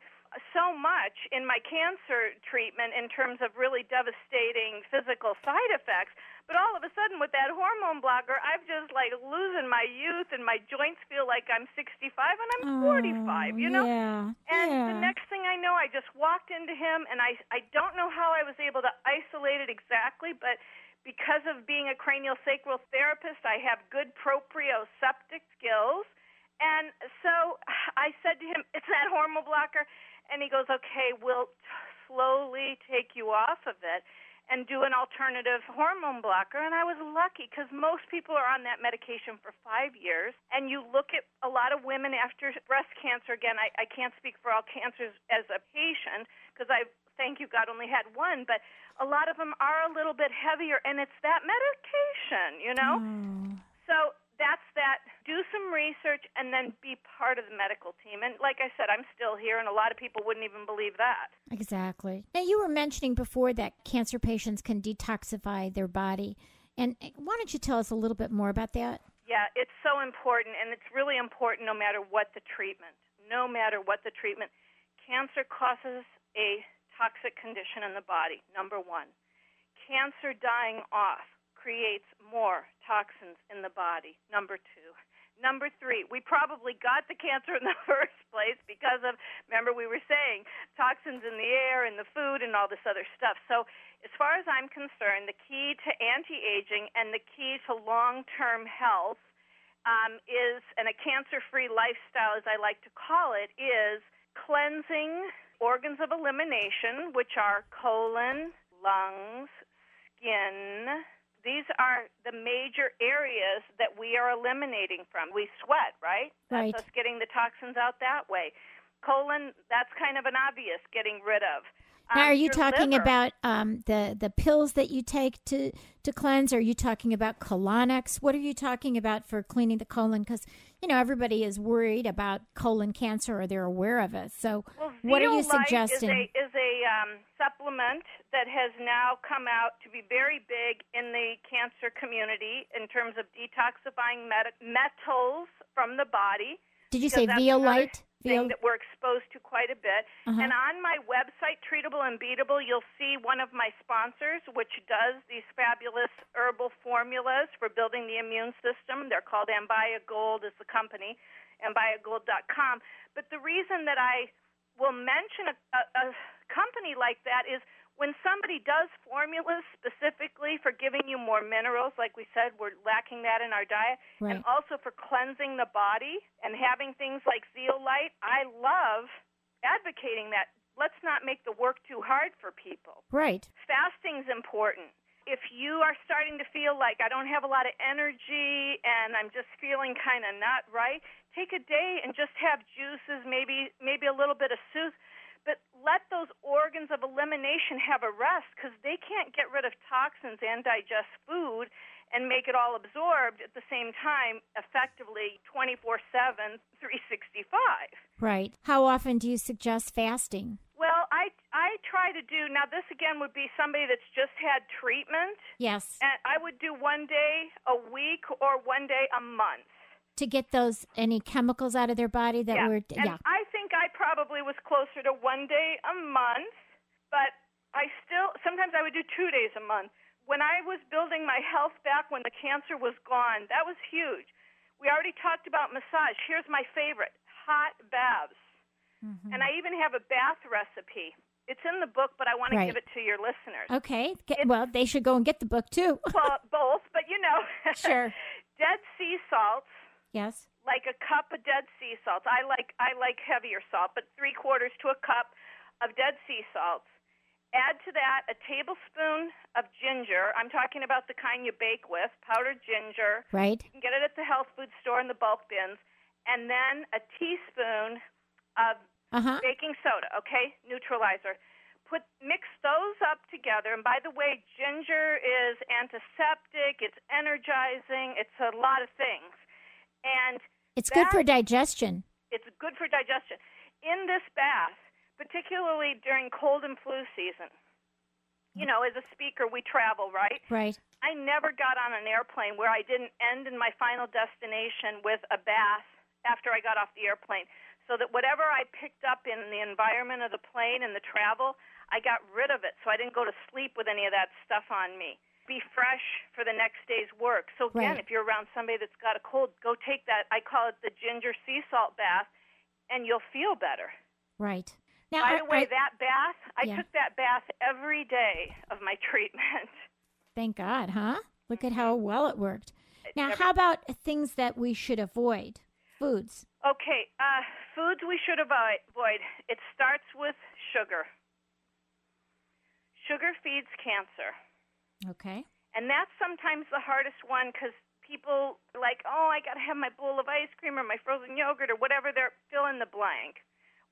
so much in my cancer treatment in terms of really devastating physical side effects. But all of a sudden, with that hormone blocker, I'm just like losing my youth, and my joints feel like I'm 65 and I'm oh, 45. You know. Yeah. And yeah. the next thing I know, I just walked into him, and I I don't know how I was able to isolate it exactly, but because of being a cranial sacral therapist, I have good proprioceptive skills. And so (sighs) I said to him, "It's that hormone blocker." And he goes, okay, we'll slowly take you off of it and do an alternative hormone blocker. And I was lucky because most people are on that medication for five years. And you look at a lot of women after breast cancer. Again, I, I can't speak for all cancers as a patient because I, thank you God, only had one. But a lot of them are a little bit heavier, and it's that medication, you know? Oh. So that's that. Do some research and then be part of the medical team. And like I said, I'm still here, and a lot of people wouldn't even believe that. Exactly. Now, you were mentioning before that cancer patients can detoxify their body. And eh, why don't you tell us a little bit more about that? Yeah, it's so important, and it's really important no matter what the treatment. No matter what the treatment. Cancer causes a toxic condition in the body, number one. Cancer dying off creates more toxins in the body. Number two. Number three, we probably got the cancer in the (laughs) first place because of, remember, we were saying toxins in the air and the food and all this other stuff. So, as far as I'm concerned, the key to anti aging and the key to long term health um, is, and a cancer free lifestyle, as I like to call it, is cleansing organs of elimination, which are colon, lungs, skin, these are the major areas that we are eliminating from. We sweat, right? Right. That's us getting the toxins out that way. Colon, that's kind of an obvious getting rid of. Now, Um, are you talking liver- about um, the the pills that you take to to cleanse? Are you talking about colonics? What are you talking about for cleaning the colon? Because you know everybody is worried about colon cancer, or they're aware of it. So, Well, what are you suggesting? Is a, is a um, supplement that has now come out to be very big in the cancer community in terms of detoxifying met- metals from the body. Did you say Zeolite? Thing that we're exposed to quite a bit. Uh-huh. And on my website, Treatable and Beatable, you'll see one of my sponsors, which does these fabulous herbal formulas for building the immune system. They're called Ambia Gold, is the company, ambiagold.com. But the reason that I will mention a, a, a company like that is when somebody does formulas specifically for giving you more minerals, like we said, we're lacking that in our diet, Right. and also for cleansing the body and having things like zeolite, I love advocating that. Let's not make the work too hard for people. right. Fasting's important. If you are starting to feel like I don't have a lot of energy and I'm just feeling kind of not right, take a day and just have juices, maybe maybe a little bit of soup, but let those organs of elimination have a rest because they can't get rid of toxins and digest food and make it all absorbed at the same time effectively 24/7 365. Right. How often do you suggest fasting? Well, I I try to do now. This again would be somebody that's just had treatment, Yes. and I would do one day a week or one day a month. To get those any chemicals out of their body that yeah, were and yeah. I think I probably was closer to one day a month, but I still sometimes I would do two days a month. When I was building my health back when the cancer was gone, that was huge. We already talked about massage. Here's my favorite: hot baths. Mhm. And I even have a bath recipe. It's in the book, but I want to Right. give it to your listeners. Okay. Get, well, they should go and get the book too. Well, both, but you know. (laughs) Sure. (laughs) Dead sea salts, yes. like a cup of dead sea salt. I like I like heavier salt, but three quarters to a cup of dead sea salts. Add to that a tablespoon of ginger. I'm talking about the kind you bake with, powdered ginger. Right. You can get it at the health food store in the bulk bins. And then a teaspoon of Uh huh. baking soda, okay? Neutralizer. Put mix those up together. And by the way, ginger is antiseptic, it's energizing, it's a lot of things. And It's good for digestion. it's good for digestion. In this bath, particularly during cold and flu season, you know, as a speaker, we travel, right? Right. I never got on an airplane where I didn't end in my final destination with a bath after I got off the airplane. So that whatever I picked up in the environment of the plane and the travel, I got rid of it. So I didn't go to sleep with any of that stuff on me. Be fresh for the next day's work. So again, Right. if you're around somebody that's got a cold, go take that. I call it the ginger sea salt bath, and you'll feel better. Right. Now, By are- the way, are- that bath, I Yeah. took that bath every day of my (laughs) treatment. thank God, huh? Look at how well it worked. Now, how about things that we should avoid? Foods. Okay, uh, foods we should avoid. It starts with sugar. Sugar feeds cancer. Okay. And that's sometimes the hardest one because people are like, oh, I got to have my bowl of ice cream or my frozen yogurt or whatever their fill in the blank,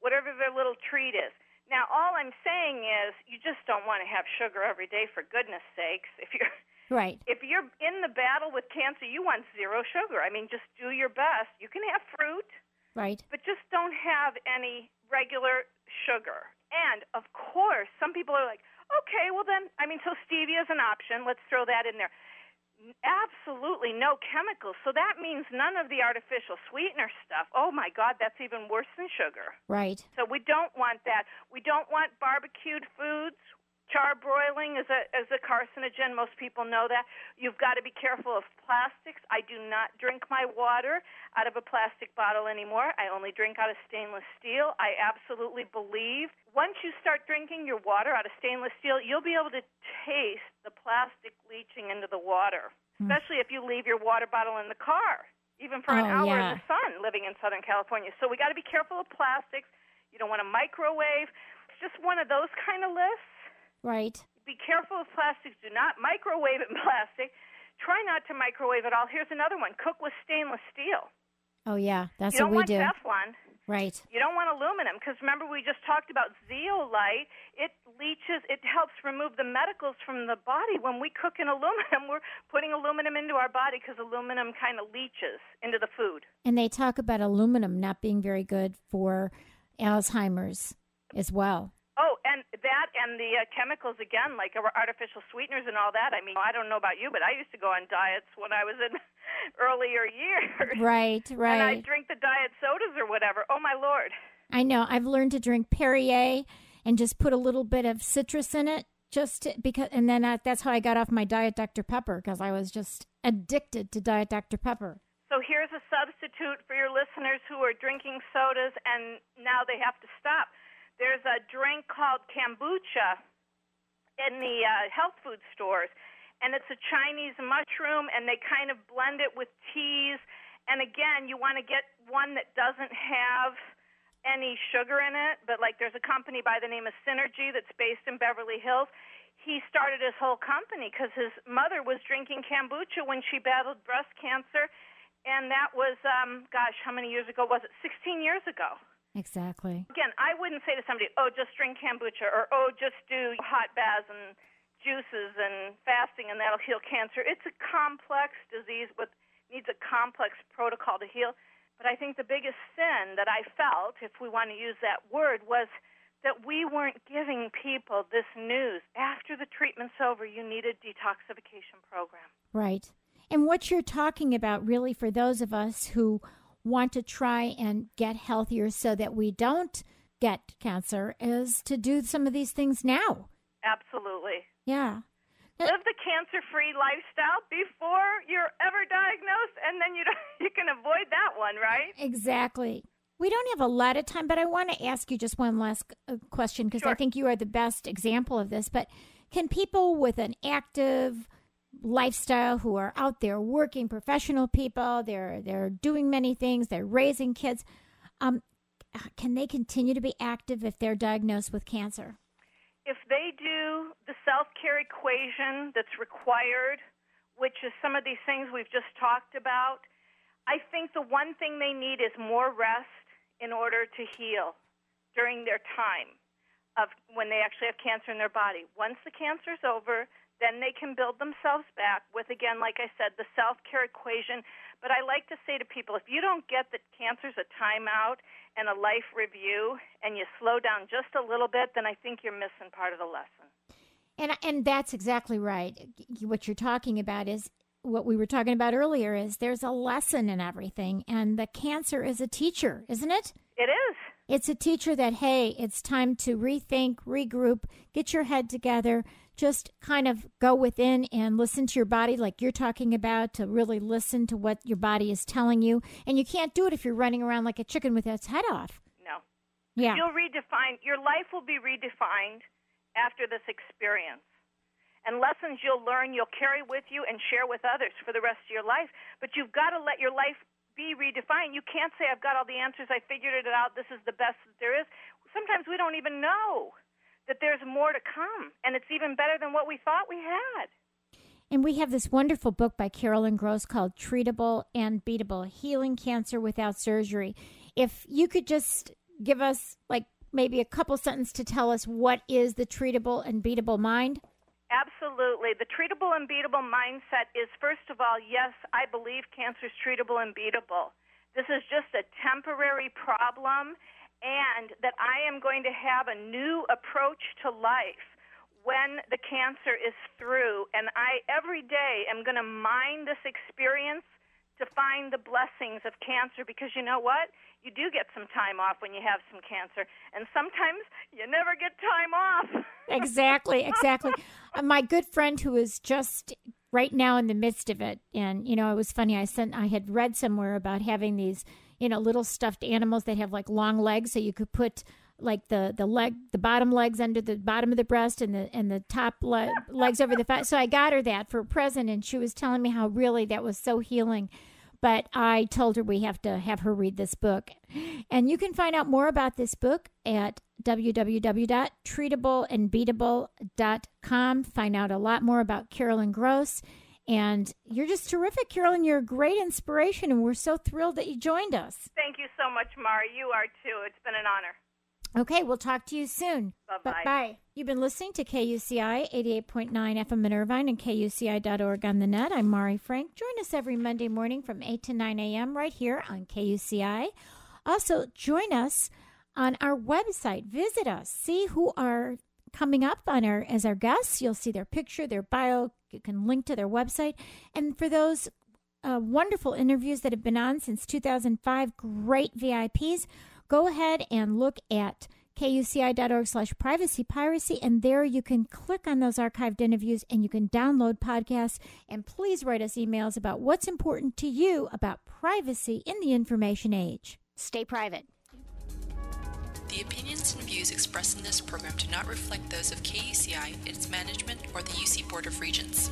whatever their little treat is. Now, all I'm saying is you just don't want to have sugar every day for goodness sakes. If you're Right. If you're in the battle with cancer, you want zero sugar. I mean, just do your best. You can have fruit, Right. but just don't have any regular sugar. And of course, some people are like, okay, well then, I mean, so stevia is an option. Let's throw that in there. Absolutely no chemicals. So that means none of the artificial sweetener stuff. Oh my God, that's even worse than sugar. Right. So we don't want that. We don't want barbecued foods. Charbroiling is a is a carcinogen. Most people know that. You've got to be careful of plastics. I do not drink my water out of a plastic bottle anymore. I only drink out of stainless steel. I absolutely believe once you start drinking your water out of stainless steel, you'll be able to taste the plastic leaching into the water. Hmm. Especially if you leave your water bottle in the car, even for an Oh, hour yeah. in the sun living in Southern California. So we got to be careful of plastics. You don't want to microwave. It's just one of those kind of lists. Right. Be careful of plastics. Do not microwave in (laughs) plastic. Try not to microwave at all. Here's another one. Cook with stainless steel. Oh yeah, that's what do. You don't we want. Teflon. Right. You don't want aluminum because remember we just talked about zeolite. It leaches. It helps remove the medicals from the body. When we cook in aluminum, (laughs) we're putting aluminum into our body because aluminum kind of leaches into the food. And they talk about aluminum not being very good for Alzheimer's as well. And that and the uh, chemicals again, like artificial sweeteners and all that. I mean, I don't know about you, but I used to go on diets when I was in (laughs) earlier years. Right, (laughs) right. And I drink the diet sodas or whatever. Oh my lord. I know. I've learned to drink Perrier and just put a little bit of citrus in it, just to, because. And then I, that's how I got off my Diet Dr Pepper because I was just addicted to Diet Dr Pepper. So here's a substitute for your listeners who are drinking sodas and now they have to stop. There's a drink called kombucha in the uh, health food stores, and it's a Chinese mushroom, and they kind of blend it with teas. And again, you want to get one that doesn't have any sugar in it, but like there's a company by the name of Synergy that's based in Beverly Hills. He started his whole company because his mother was drinking kombucha when she battled breast cancer, and that was, um, gosh, how many years ago was it? 16 years ago. Exactly. Again, I wouldn't say to somebody, "Oh, just drink kombucha," or "Oh, just do hot baths and juices and fasting, and that'll heal cancer." It's a complex disease with needs a complex protocol to heal. But I think the biggest sin that I felt, if we want to use that word, was that we weren't giving people this news. After the treatment's over, you need a detoxification program. Right. And what you're talking about, really, for those of us who want to try and get healthier so that we don't get cancer, is to do some of these things now. Absolutely. Yeah. Live the cancer-free lifestyle before you're ever diagnosed, and then you don't, (laughs) you can avoid that one, right? Exactly. We don't have a lot of time, but I want to ask you just one last uh, question because I think you are the best example of this. But can people with an active lifestyle who are out there working, professional people, they're they're doing many things, they're raising kids, um, can they continue to be active if they're diagnosed with cancer? If they do the self-care equation that's required, which is some of these things we've just talked about, I think the one thing they need is more rest in order to heal during their time of when they actually have cancer in their body. Once the cancer's over, then they can build themselves back with again like I said the self-care equation. But I like to say to people if you don't get that cancer's a timeout and a life review and you slow down just a little bit, then I think you're missing part of the lesson. And and that's exactly right. What you're talking about is what we were talking about earlier is there's a lesson in everything and the cancer is a teacher, isn't it? It is. It's a teacher that hey, it's time to rethink, regroup, get your head together, just kind of go within and listen to your body like you're talking about to really listen to what your body is telling you. And you can't do it if you're running around like a chicken with its head off. No. Yeah. You'll redefine your life will be redefined after this experience. And lessons you'll learn, you'll carry with you and share with others for the rest of your life. But you've got to let your life be redefined. You can't say, I've got all the answers, I figured it out, this is the best that there is. Sometimes we don't even know that there's more to come, and it's even better than what we thought we had. And we have this wonderful book by Carolyn Gross called Treatable and Beatable Healing Cancer Without Surgery. If you could just give us, like, maybe a couple sentences to tell us what is the treatable and beatable mind. Absolutely. The treatable and beatable mindset is, first of all, yes, I believe cancer is treatable and beatable. This is just a temporary problem, and that I am going to have a new approach to life when the cancer is through. And I, every day, am going to mine this experience to find the blessings of cancer because you know what? You do get some time off when you have some cancer, and sometimes you never get time off. (laughs) exactly, exactly. Uh, my good friend who is just right now in the midst of it, and you know, it was funny. I sent, I had read somewhere about having these, you know, little stuffed animals that have like long legs, so you could put like the the leg the bottom legs under the bottom of the breast and the and the top le- legs over the fat so i got her that for a present and she was telling me how really that was so healing but I told her we have to have her read this book. And you can find out more about this book at www.treatableandbeatable.com. Find out a lot more about Carolyn Gross. And you're just terrific, Carolyn. You're a great inspiration, and we're so thrilled that you joined us. Thank you so much, Mari. You are too. It's been an honor. Okay, we'll talk to you soon. Bye-bye. Bye. You've been listening to KUCI 88.9 FM in Irvine and KUCI.org on the net. I'm Mari Frank. Join us every Monday morning from 8 to 9 a.m. right here on KUCI. Also, join us on our website. Visit us. See who are coming up on our as our guests. You'll see their picture, their bio. You can link to their website. And for those uh, wonderful interviews that have been on since 2005, great VIPs go ahead and look at kuci.org slash privacy piracy and there you can click on those archived interviews and you can download podcasts and please write us emails about what's important to you about privacy in the information age stay private the opinions and views expressed in this program do not reflect those of KUCI, its management, or the UC Board of Regents.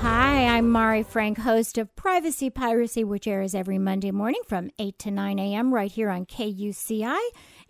Hi, I'm Mari Frank, host of Privacy Piracy, which airs every Monday morning from 8 to 9 a.m. right here on KUCI,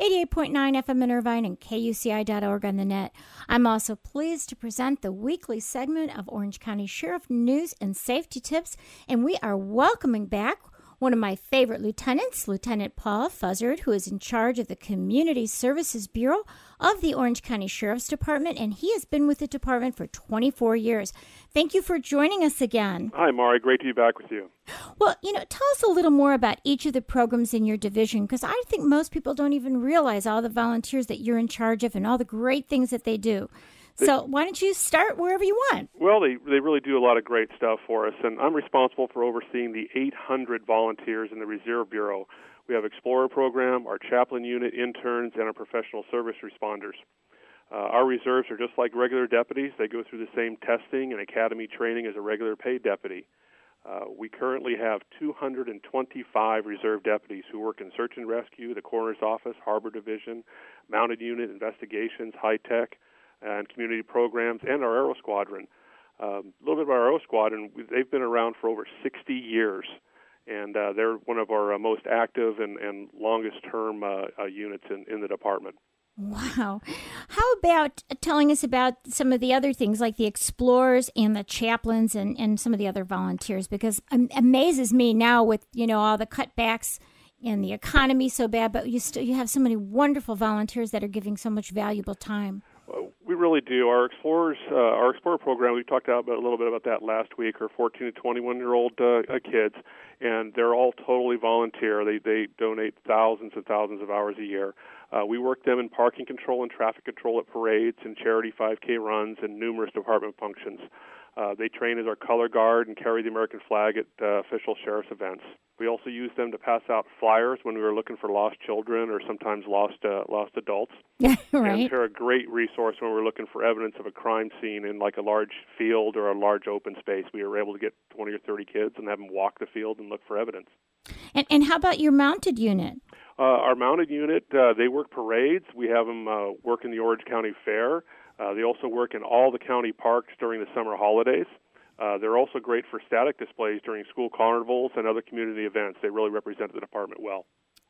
88.9 FM in Irvine, and KUCI.org on the net. I'm also pleased to present the weekly segment of Orange County Sheriff News and Safety Tips, and we are welcoming back one of my favorite lieutenants, Lieutenant Paul Fuzzard, who is in charge of the Community Services Bureau of the Orange County Sheriff's Department, and he has been with the department for 24 years. Thank you for joining us again. Hi, Mari. Great to be back with you. Well, you know, tell us a little more about each of the programs in your division, because I think most people don't even realize all the volunteers that you're in charge of and all the great things that they do. So why don't you start wherever you want? Well, they they really do a lot of great stuff for us, and I'm responsible for overseeing the 800 volunteers in the Reserve Bureau. We have Explorer program, our chaplain unit, interns, and our professional service responders. Uh, our reserves are just like regular deputies. They go through the same testing and academy training as a regular paid deputy. Uh, we currently have 225 reserve deputies who work in search and rescue, the coroner's office, harbor division, mounted unit, investigations, high tech, and community programs, and our Aero Squadron. Um, a little bit about our Aero Squadron, they've been around for over 60 years, and uh, they're one of our uh, most active and, and longest term uh, uh, units in, in the department. Wow. How about telling us about some of the other things like the explorers and the chaplains and, and some of the other volunteers? Because it amazes me now with, you know, all the cutbacks and the economy so bad, but you still you have so many wonderful volunteers that are giving so much valuable time. Really do. Our explorers, uh, our explorer program, we talked about a little bit about that last week. Are 14 to 21 year old uh, uh, kids, and they're all totally volunteer. They they donate thousands and thousands of hours a year. Uh, we work them in parking control and traffic control at parades and charity 5K runs and numerous department functions. Uh, they train as our color guard and carry the American flag at uh, official sheriff's events. We also use them to pass out flyers when we were looking for lost children or sometimes lost uh, lost adults. (laughs) right. And they're a great resource when we're looking for evidence of a crime scene in like a large field or a large open space. We were able to get 20 or 30 kids and have them walk the field and look for evidence. And, and how about your mounted unit? Uh, our mounted unit, uh, they work parades. We have them uh, work in the Orange County Fair. Uh, they also work in all the county parks during the summer holidays. Uh, they're also great for static displays during school carnivals and other community events. They really represent the department well.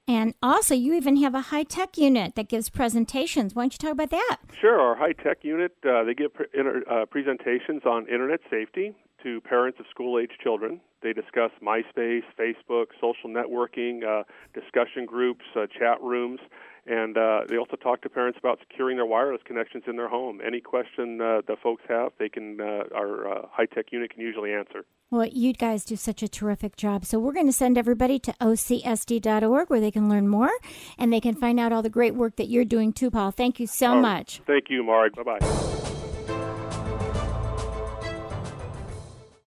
And also, you even have a high tech unit that gives presentations. Why don't you talk about that? Sure. Our high tech unit, uh, they give pre- inter- uh, presentations on internet safety to parents of school age children. They discuss MySpace, Facebook, social networking, uh, discussion groups, uh, chat rooms, and uh, they also talk to parents about securing their wireless connections in their home. Any question uh, the folks have, they can uh, our uh, high tech unit can usually answer. Well, you guys do such a terrific job. So we're going to send everybody to ocsd.org where they can learn more and they can find out all the great work that you're doing too, Paul. Thank you so Oh, much. Thank you, Marg. Bye bye.